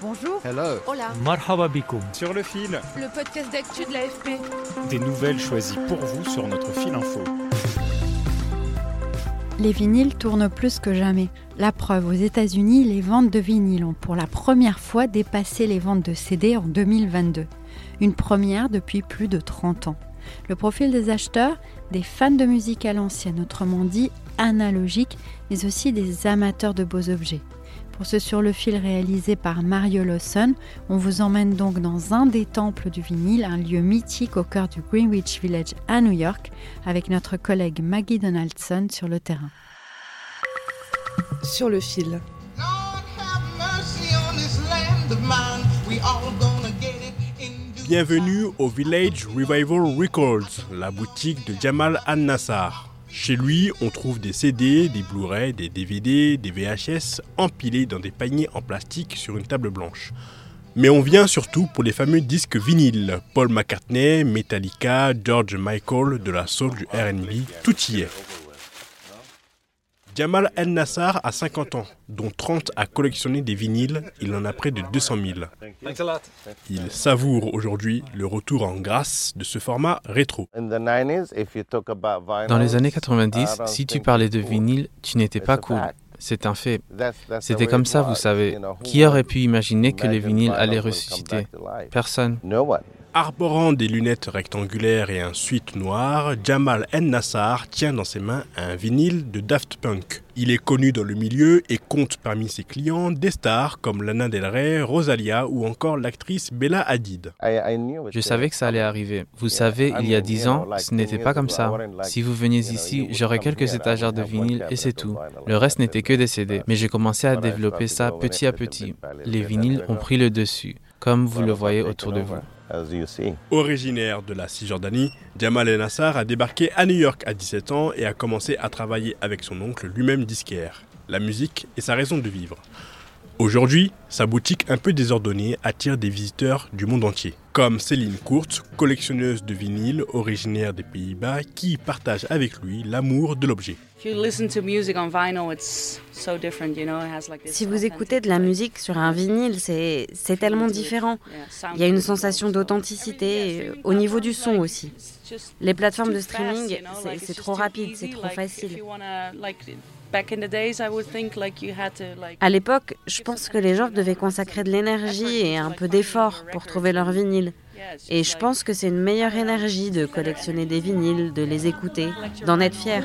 Bonjour. Hello. Hola. Marhaba bikoum. Sur le fil, Le podcast d'actu de l'AFP. des nouvelles choisies pour vous sur notre fil info. Les vinyles tournent plus que jamais. La preuve, aux États-Unis, les ventes de vinyles ont pour la première fois dépassé les ventes de CD en 2022. Une première depuis plus de 30 ans. Le profil des acheteurs, des fans de musique à l'ancienne, autrement dit analogique, mais aussi des amateurs de beaux objets. Pour ce sur le fil réalisé par Mario Lawson, on vous emmène donc dans un des temples du vinyle, un lieu mythique au cœur du Greenwich Village à New York, avec notre collègue Maggie Donaldson sur le terrain. Sur le fil. Bienvenue au Village Revival Records, la boutique de Jamal An-Nassar. Chez lui, on trouve des CD, des Blu-ray, des DVD, des VHS empilés dans des paniers en plastique sur une table blanche. Mais on vient surtout pour les fameux disques vinyles. Paul McCartney, Metallica, George Michael, de la soul, du R&B, tout y est. Jamal El Nassar a 50 ans, dont 30 à collectionner des vinyles, il en a près de 200 000. Il savoure aujourd'hui le retour en grâce de ce format rétro. Dans les années 90, si tu parlais de vinyle, tu n'étais pas cool. C'est un fait. C'était comme ça, vous savez. Qui aurait pu imaginer que les vinyles allaient ressusciter? Personne. Arborant des lunettes rectangulaires et un suite noir, Jamal El Nassar tient dans ses mains un vinyle de Daft Punk. Il est connu dans le milieu et compte parmi ses clients des stars comme Lana Del Rey, Rosalia ou encore l'actrice Bella Hadid. Je savais que ça allait arriver. Vous savez, il y a dix ans, ce n'était pas comme ça. Si vous veniez ici, j'aurais quelques étagères de vinyle et c'est tout. Le reste n'était que des CD. Mais j'ai commencé à développer ça petit à petit. Les vinyles ont pris le dessus, comme vous le voyez autour de vous. Originaire de la Cisjordanie, Jamal El Nassar a débarqué à New York à 17 ans et a commencé à travailler avec son oncle, lui-même disquaire. La musique est sa raison de vivre. Aujourd'hui, sa boutique un peu désordonnée attire des visiteurs du monde entier, comme Céline Courte, collectionneuse de vinyles originaire des Pays-Bas, qui partage avec lui l'amour de l'objet. Si vous écoutez de la musique sur un vinyle, c'est tellement différent. Il y a une sensation d'authenticité au niveau du son aussi. Les plateformes de streaming, c'est trop rapide, c'est trop facile. À l'époque, je pense que les gens devaient consacrer de l'énergie et un peu d'effort pour trouver leur vinyle. Et je pense que c'est une meilleure énergie de collectionner des vinyles, de les écouter, d'en être fier.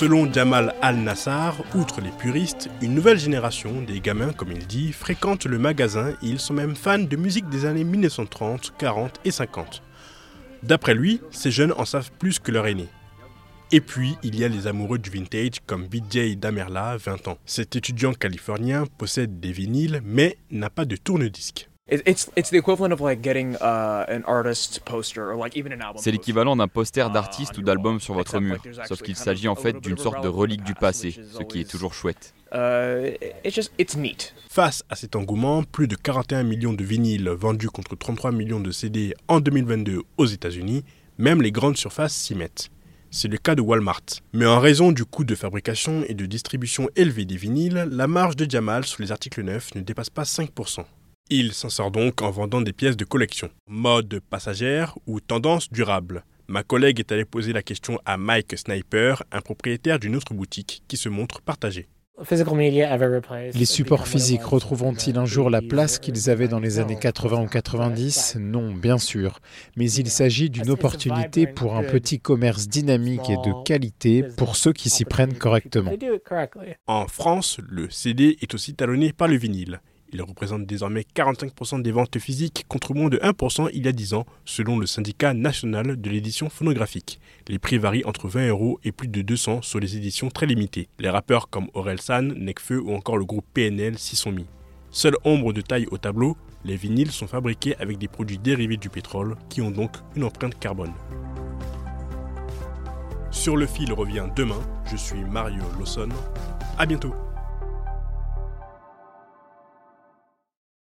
Selon Jamal Al-Nassar, outre les puristes, une nouvelle génération, des gamins comme il dit, fréquentent le magasin et ils sont même fans de musique des années 1930, 40 et 50. D'après lui, ces jeunes en savent plus que leurs aînés. Et puis, il y a les amoureux du vintage comme Vijay Damerla, 20 ans. Cet étudiant californien possède des vinyles mais n'a pas de tourne-disque. C'est l'équivalent d'un poster d'artiste ou d'album sur votre mur, sauf qu'il s'agit en fait d'une sorte de relique du passé, ce qui est toujours chouette. Face à cet engouement, plus de 41 millions de vinyles vendus contre 33 millions de CD en 2022 aux États-Unis, même les grandes surfaces s'y mettent. C'est le cas de Walmart. Mais en raison du coût de fabrication et de distribution élevé des vinyles, la marge de Jamal sur les articles neufs ne dépasse pas 5%. Il s'en sort donc en vendant des pièces de collection. Mode passagère ou tendance durable? Ma collègue est allée poser la question à Mike Sniper, un propriétaire d'une autre boutique qui se montre partagé. Les supports physiques retrouveront-ils un jour la place qu'ils avaient dans les années 80 ou 90 Non, bien sûr. Mais il s'agit d'une opportunité pour un petit commerce dynamique et de qualité pour ceux qui s'y prennent correctement. En France, le CD est aussi talonné par le vinyle. Il représente désormais 45% des ventes physiques contre moins de 1% il y a 10 ans, selon le syndicat national de l'édition phonographique. Les prix varient entre 20 euros et plus de 200 sur les éditions très limitées. Les rappeurs comme San, Nekfeu ou encore le groupe PNL s'y sont mis. Seule ombre de taille au tableau, les vinyles sont fabriqués avec des produits dérivés du pétrole qui ont donc une empreinte carbone. Sur le fil revient demain. Je suis Mario Lawson. À bientôt.